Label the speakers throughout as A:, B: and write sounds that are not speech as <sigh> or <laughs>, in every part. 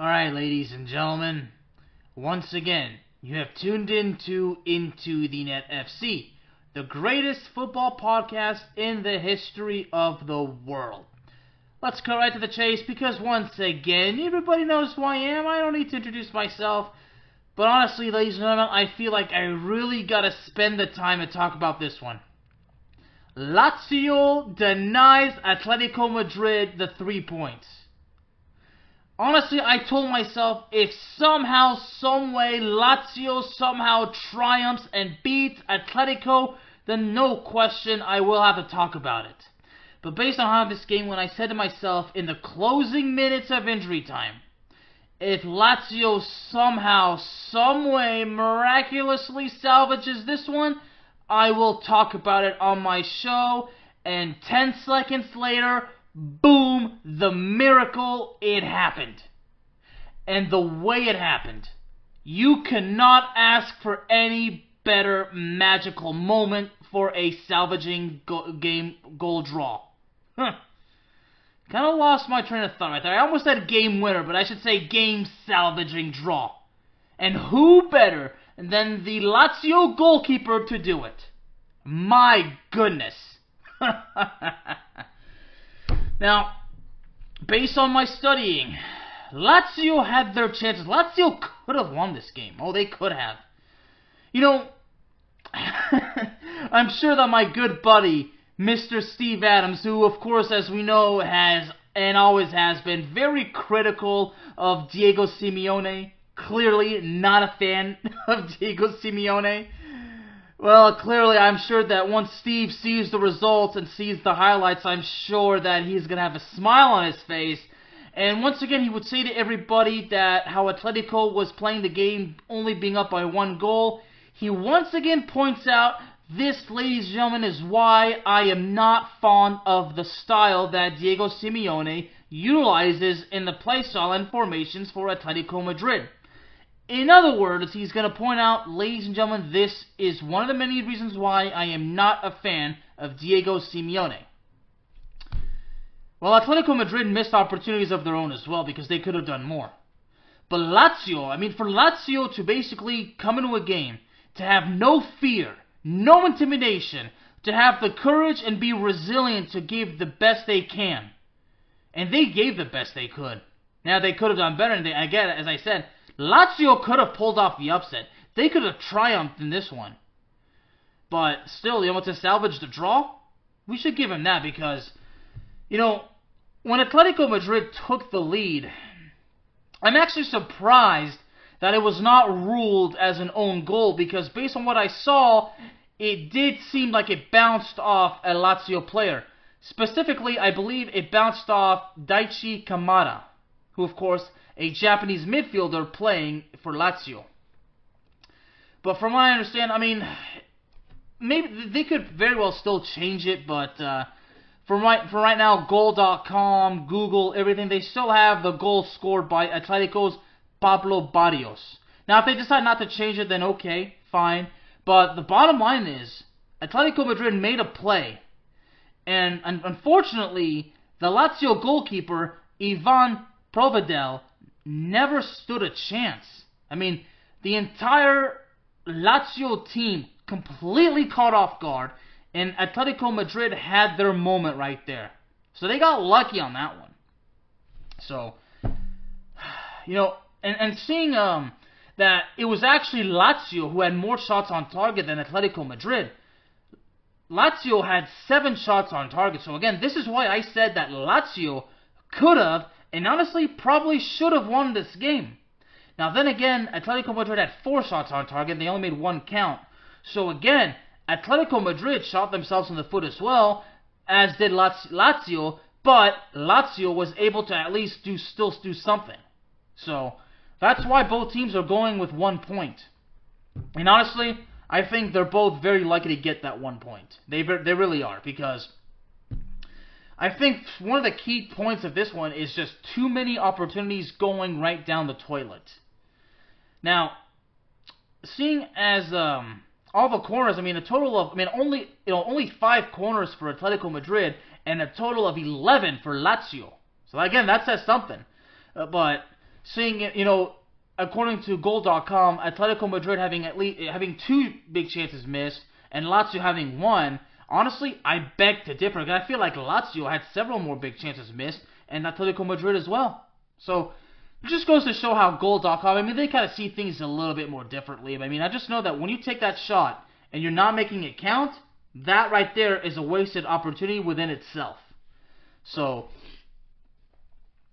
A: Alright, ladies and gentlemen, once again, you have tuned into Into the Net FC, the greatest football podcast in the history of the world. Let's go right to the chase because once again, everybody knows who I am. I don't need to introduce myself. But honestly, ladies and gentlemen, I feel like I really gotta spend the time to talk about this one. Lazio denies Atletico Madrid the three points. Honestly, I told myself if somehow, someway, Lazio somehow triumphs and beats Atletico, then no question I will have to talk about it. But based on how this game went, I said to myself in the closing minutes of injury time, if Lazio somehow, someway, miraculously salvages this one, I will talk about it on my show. And 10 seconds later, boom, the miracle, it happened. And the way it happened, you cannot ask for any better magical moment for a salvaging go- game goal draw. Huh. Kind of lost my train of thought right there. I almost said game winner, but I should say game salvaging draw. And who better than the Lazio goalkeeper to do it? My goodness. <laughs> Now, based on my studying, Lazio had their chances. Lazio could have won this game. Oh, they could have. You know, <laughs> I'm sure that my good buddy, Mr. Steve Adams, who, of course, as we know, has and always has been very critical of Diego Simeone, clearly not a fan <laughs> of Diego Simeone. Well, clearly, I'm sure that once Steve sees the results and sees the highlights, I'm sure that he's going to have a smile on his face. And once again, he would say to everybody that how Atletico was playing the game only being up by one goal. He once again points out this, ladies and gentlemen, is why I am not fond of the style that Diego Simeone utilizes in the play style and formations for Atletico Madrid. In other words, he's going to point out, ladies and gentlemen, this is one of the many reasons why I am not a fan of Diego Simeone. Well, Atletico Madrid missed opportunities of their own as well because they could have done more. But Lazio, I mean, for Lazio to basically come into a game, to have no fear, no intimidation, to have the courage and be resilient to give the best they can. And they gave the best they could. Now, they could have done better, and they, again, as I said, Lazio could have pulled off the upset. They could have triumphed in this one. But still, you know, to salvage the draw, we should give him that because, you know, when Atletico Madrid took the lead, I'm actually surprised that it was not ruled as an own goal because based on what I saw, it did seem like it bounced off a Lazio player. Specifically, I believe it bounced off Daichi Kamada, who of course a Japanese midfielder playing for Lazio. But from what I understand, I mean, maybe they could very well still change it, but uh, for right for right now, Goal.com, Google, everything, they still have the goal scored by Atletico's Pablo Barrios. Now, if they decide not to change it, then okay, fine. But the bottom line is, Atletico Madrid made a play, and, and unfortunately, the Lazio goalkeeper Ivan Provedel never stood a chance. I mean, the entire Lazio team completely caught off guard, and Atletico Madrid had their moment right there. So they got lucky on that one. So, <sighs> you know, and, and seeing um, that it was actually Lazio who had more shots on target than Atletico Madrid. Lazio had seven shots on target. So again, this is why I said that Lazio could have and honestly probably should have won this game. Now then again, Atletico Madrid had four shots on target and they only made one count. So again, Atletico Madrid shot themselves in the foot as well, as did Lazio, but Lazio was able to at least do still do something. So that's why both teams are going with one point. And honestly, I think they're both very likely to get that one point. They they really are because I think one of the key points of this one is just too many opportunities going right down the toilet. Now, seeing as um, all the corners, I mean a total of I mean only you know only five corners for Atletico Madrid and a total of eleven for Lazio. So again, that says something. Uh, but seeing you know, according to Goal.com, Atletico Madrid having at least having two big chances missed and Lazio having one. Honestly, I beg to differ. I feel like Lazio had several more big chances missed, and Atletico Madrid as well. So it just goes to show how Goal.com. I mean, they kind of see things a little bit more differently. I mean, I just know that when you take that shot and you're not making it count, that right there is a wasted opportunity within itself. So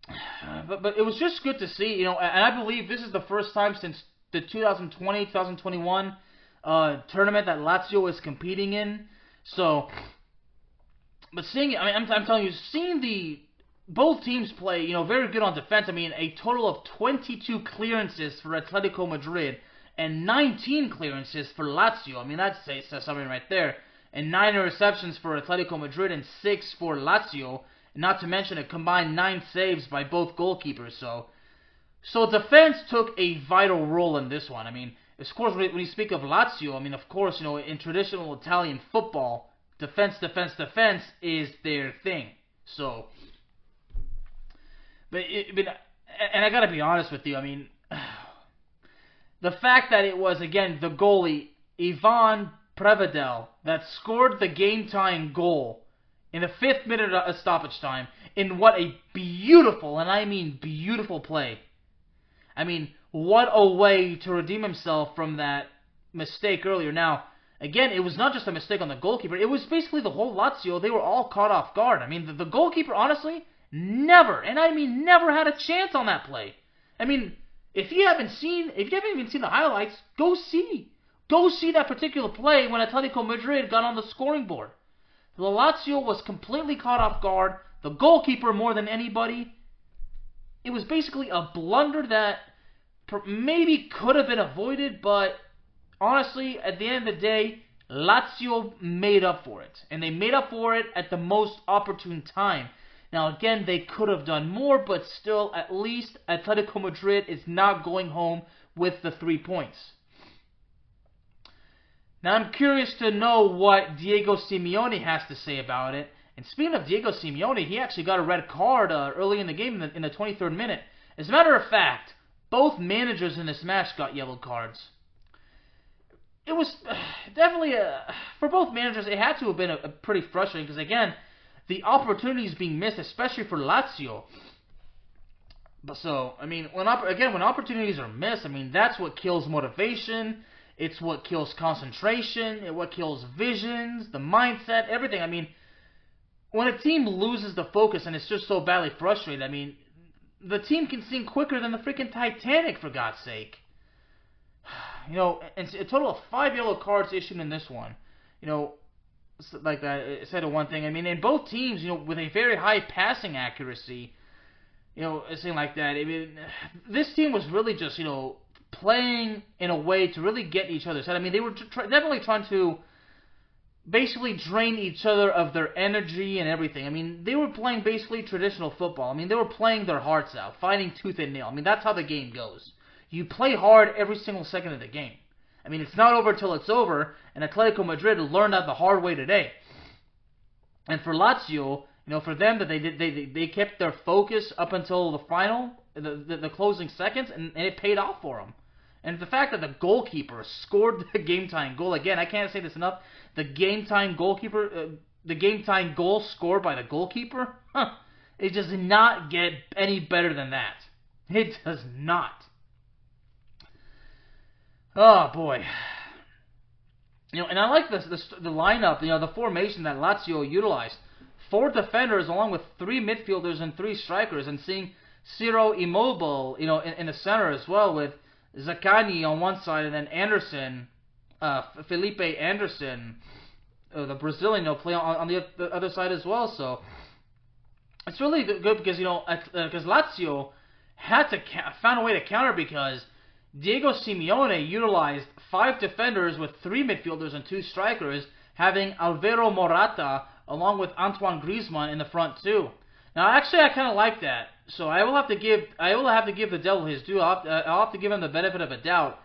A: <sighs> but but it was just good to see, you know, and I believe this is the first time since the 2020-2021 uh, tournament that Lazio is competing in. So, but seeing, I mean, I'm, I'm telling you, seeing the both teams play, you know, very good on defense. I mean, a total of 22 clearances for Atletico Madrid and 19 clearances for Lazio. I mean, that says something right there. And nine interceptions for Atletico Madrid and six for Lazio. Not to mention a combined nine saves by both goalkeepers. So, so defense took a vital role in this one. I mean, of course, when you speak of Lazio, I mean, of course, you know, in traditional Italian football, defense, defense, defense is their thing. So, but, it, but and I gotta be honest with you. I mean, <sighs> the fact that it was again the goalie Ivan Provedel that scored the game time goal in the fifth minute of stoppage time in what a beautiful, and I mean beautiful play. I mean, what a way to redeem himself from that mistake earlier. Now, again, it was not just a mistake on the goalkeeper, it was basically the whole Lazio. They were all caught off guard. I mean, the, the goalkeeper, honestly, never, and I mean never had a chance on that play. I mean, if you haven't seen, if you haven't even seen the highlights, go see. Go see that particular play when Atletico Madrid got on the scoring board. The Lazio was completely caught off guard. The goalkeeper more than anybody. It was basically a blunder that maybe could have been avoided, but honestly, at the end of the day, Lazio made up for it. And they made up for it at the most opportune time. Now, again, they could have done more, but still, at least Atletico Madrid is not going home with the three points. Now I'm curious to know what Diego Simeone has to say about it. And speaking of Diego Simeone, he actually got a red card uh, early in the game in the, in the 23rd minute. As a matter of fact, both managers in this match got yellow cards. It was uh, definitely a, for both managers. It had to have been a, a pretty frustrating because again, the opportunities being missed, especially for Lazio. But so I mean, when again when opportunities are missed, I mean that's what kills motivation. It's what kills concentration. It what kills visions, the mindset, everything. I mean, when a team loses the focus and it's just so badly frustrated, I mean, the team can sink quicker than the freaking Titanic, for God's sake. <sighs> You know, and a total of five yellow cards issued in this one. You know, like that said of one thing. I mean, in both teams, you know, with a very high passing accuracy, you know, a thing like that. I mean, <sighs> this team was really just, you know, playing in a way to really get each other's head. I mean, they were tr- definitely trying to basically drain each other of their energy and everything. I mean, they were playing basically traditional football. I mean, they were playing their hearts out, fighting tooth and nail. I mean, that's how the game goes. You play hard every single second of the game. I mean, it's not over till it's over, and Atletico Madrid learned that the hard way today. And for Lazio, you know, for them that they did, they they kept their focus up until the final, the the, the closing seconds, and, and it paid off for them. And the fact that the goalkeeper scored the <laughs> game time goal again, I can't say this enough. The game time goalkeeper, uh, the game time goal scored by the goalkeeper, huh, it does not get any better than that. It does not. Oh boy. You know, and I like this, the lineup, you know, the formation that Lazio utilized. Four defenders along with three midfielders and three strikers, and seeing Ciro Immobile, you know, in, in the center as well with Zaccagni on one side, and then Anderson, uh, Felipe Anderson, uh, the Brazilian, know, play on, on the, the, other side as well. So it's really good because you know because uh, Lazio had to ca- found a way to counter because Diego Simeone utilized five defenders with three midfielders and two strikers, having Alvaro Morata along with Antoine Griezmann in the front too. Now, actually, I kind of like that so I will have to give I will have to give the devil his due. I'll have to, uh, I'll have to give him the benefit of a doubt.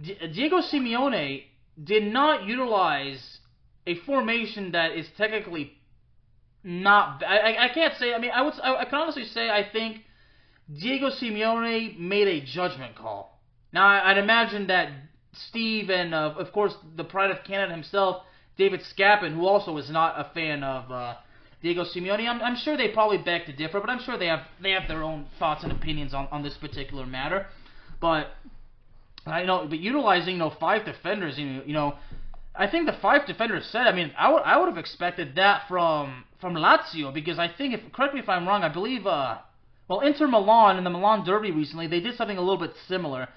A: D- Diego Simeone did not utilize a formation that is technically not. I, I, I can't say. I mean, I would. I, I can honestly say I think Diego Simeone made a judgment call. Now, I'd imagine that Steve and, uh, of course, the pride of Canada himself, David Scapin, who also is not a fan of uh, Diego Simeone, I'm, I'm, sure they probably beg to differ, but I'm sure they have they have their own thoughts and opinions on, on this particular matter. But I know, but utilizing you know five defenders, you you know, I think the five defenders said. I mean, I would I would have expected that from from Lazio because I think if correct me if I'm wrong, I believe uh well Inter Milan in the Milan Derby recently they did something a little bit similar,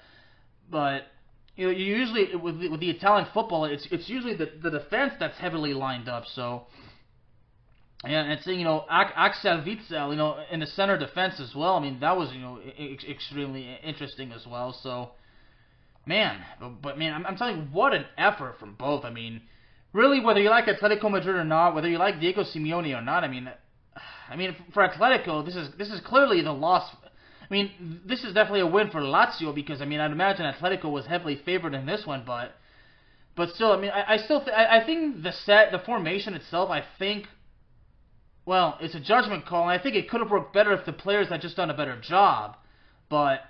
A: but you know, you usually with the, with the Italian football, it's it's usually the the defense that's heavily lined up. So and, and seeing, you know, Axel Witsel, you know, in the center defense as well. I mean, that was, you know, ex- extremely interesting as well. So, man, but, but man, I'm, I'm telling you, what an effort from both. I mean, really, whether you like Atletico Madrid or not, whether you like Diego Simeone or not, I mean, <sighs> I mean, for Atletico, this is this is clearly the loss. I mean, this is definitely a win for Lazio because I mean, I'd imagine Atletico was heavily favored in this one, but but still, I mean, I, I still th- I, I think the set, the formation itself, I think well, it's a judgment call, and I think it could have worked better if the players had just done a better job. But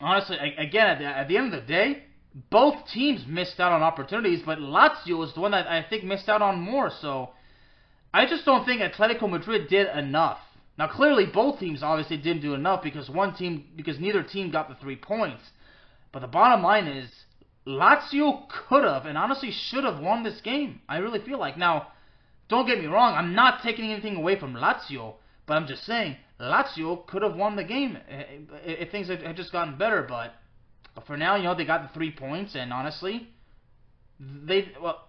A: honestly, again, at the, at the end of the day, both teams missed out on opportunities, but Lazio was the one that I think missed out on more. So I just don't think Atletico Madrid did enough. Now, clearly, both teams obviously didn't do enough because one team, because neither team got the three points. But the bottom line is, Lazio could have and honestly should have won this game. I really feel like now. Don't get me wrong, I'm not taking anything away from Lazio, but I'm just saying Lazio could have won the game if things had just gotten better. But for now, you know, they got the three points, and honestly, they well,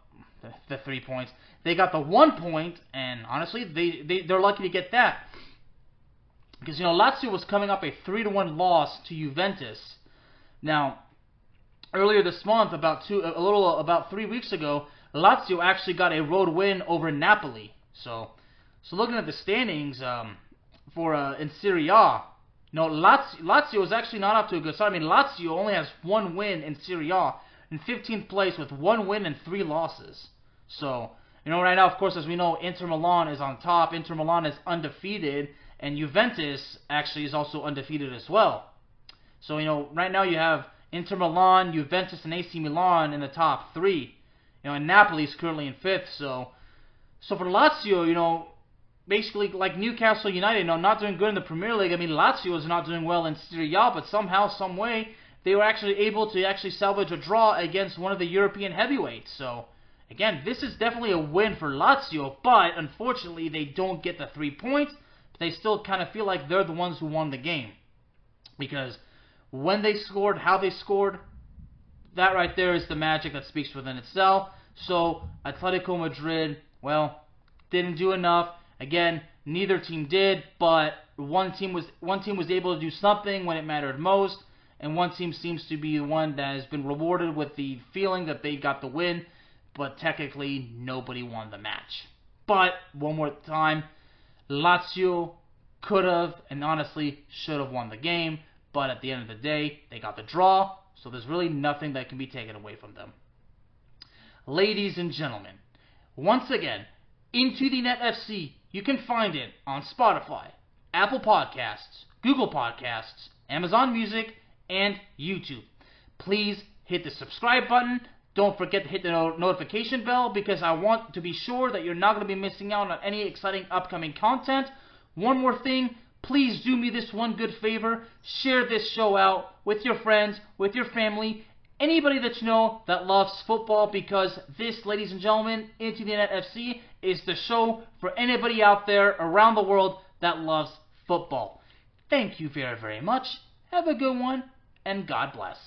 A: the three points, they got the one point, and honestly, they they they're lucky to get that because you know Lazio was coming up a three to one loss to Juventus. Now, earlier this month, about two, a little about three weeks ago, Lazio actually got a road win over Napoli. So, so looking at the standings um, for uh, in Serie A, no, Lazio, Lazio is actually not up to a good start. I mean, Lazio only has one win in Serie A, in 15th place with one win and three losses. So, you know, right now, of course, as we know, Inter Milan is on top. Inter Milan is undefeated, and Juventus actually is also undefeated as well. So, you know, right now you have Inter Milan, Juventus, and AC Milan in the top three. You know, and Napoli is currently in fifth. So, so for Lazio, you know, basically like Newcastle United, you know, not doing good in the Premier League. I mean, Lazio is not doing well in Serie A, but somehow, some way, they were actually able to actually salvage a draw against one of the European heavyweights. So, again, this is definitely a win for Lazio, but unfortunately, they don't get the three points. But they still kind of feel like they're the ones who won the game because when they scored, how they scored, that right there is the magic that speaks within itself. So Atletico Madrid, well, didn't do enough. Again, neither team did, but one team was one team was able to do something when it mattered most, and one team seems to be the one that has been rewarded with the feeling that they got the win, but technically nobody won the match. But one more time, Lazio could have and honestly should have won the game, but at the end of the day, they got the draw, so there's really nothing that can be taken away from them. Ladies and gentlemen, once again, Into the Net FC, you can find it on Spotify, Apple Podcasts, Google Podcasts, Amazon Music, and YouTube. Please hit the subscribe button. Don't forget to hit the notification bell because I want to be sure that you're not going to be missing out on any exciting upcoming content. One more thing, please do me this one good favor. Share this show out with your friends, with your family, anybody that you know that loves football because this, ladies and gentlemen, Into the Net FC is the show for anybody out there around the world that loves football. Thank you very, very much. Have a good one, and God bless.